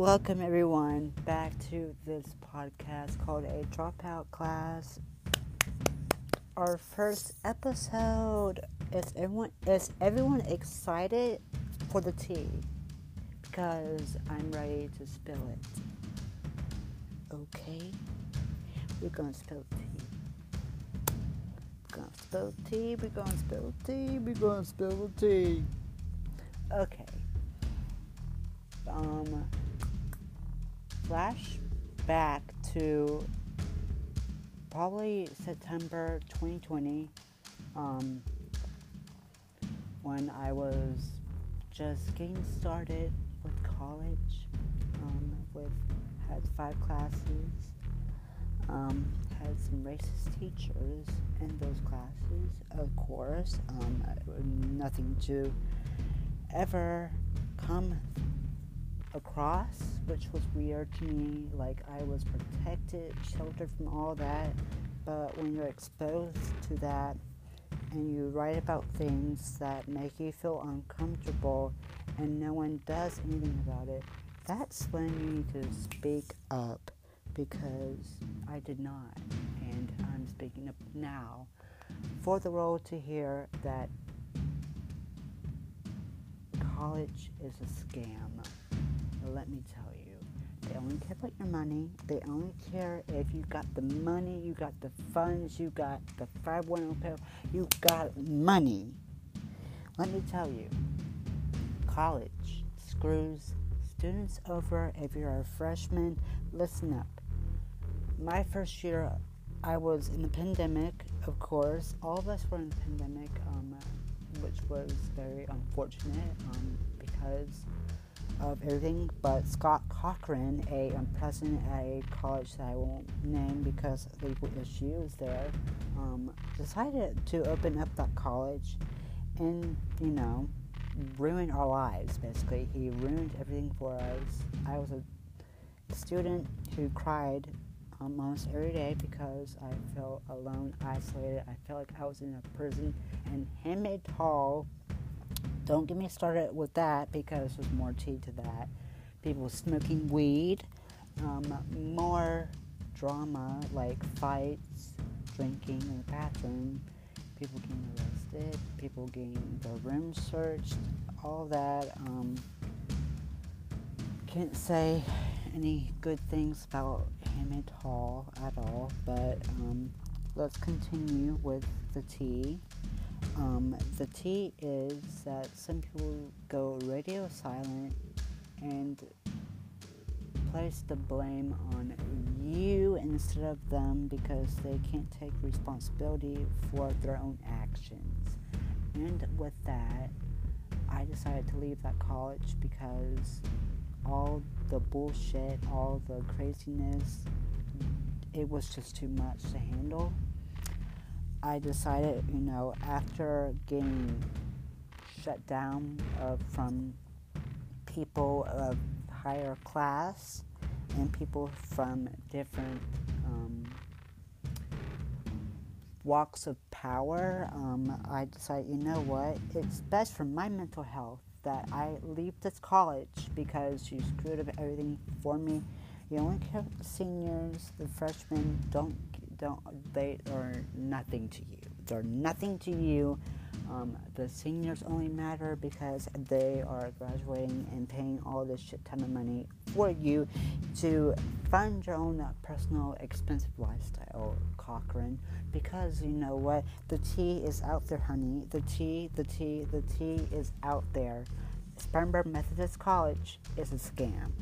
Welcome, everyone, back to this podcast called A Dropout Class. Our first episode. Is everyone is everyone excited for the tea? Because I'm ready to spill it. Okay, we're gonna spill tea. We're gonna spill tea. We're gonna spill tea. We're gonna spill the tea. Okay. Um flash back to probably September 2020 um, when I was just getting started with college. Um, with had five classes, um, had some racist teachers in those classes, of course. Um, nothing to ever come across, which was weird to me. Like I was protected, sheltered from all that. But when you're exposed to that and you write about things that make you feel uncomfortable and no one does anything about it, that's when you need to speak up because I did not. And I'm speaking up now for the world to hear that college is a scam let me tell you, they only care about your money. They only care if you got the money, you got the funds, you got the 510 you got money. Let me tell you, college screws students over if you're a freshman. Listen up. My first year, I was in the pandemic, of course. All of us were in the pandemic, um, which was very unfortunate um, because of everything but Scott Cochran, a um, president at a college that I won't name because legal issues there, um, decided to open up that college and, you know, ruin our lives, basically. He ruined everything for us. I was a student who cried almost every day because I felt alone, isolated. I felt like I was in a prison. And Hammond Hall don't get me started with that because there's more tea to that. People smoking weed, um, more drama like fights, drinking in the bathroom, people getting arrested, people getting their rooms searched, all that. Um, can't say any good things about Hammond Hall at all, but um, let's continue with the tea. Um, the tea is that some people go radio silent and place the blame on you instead of them because they can't take responsibility for their own actions. And with that, I decided to leave that college because all the bullshit, all the craziness, it was just too much to handle. I decided, you know, after getting shut down uh, from people of higher class and people from different um, walks of power, um, I decided, you know what, it's best for my mental health that I leave this college because you screwed up everything for me. You only care seniors, the freshmen don't don't they are nothing to you. They're nothing to you. Um, the seniors only matter because they are graduating and paying all this shit ton of money for you to fund your own personal expensive lifestyle, Cochran. Because you know what? The tea is out there, honey. The tea, the tea, the tea is out there. Spartanburg Methodist College is a scam.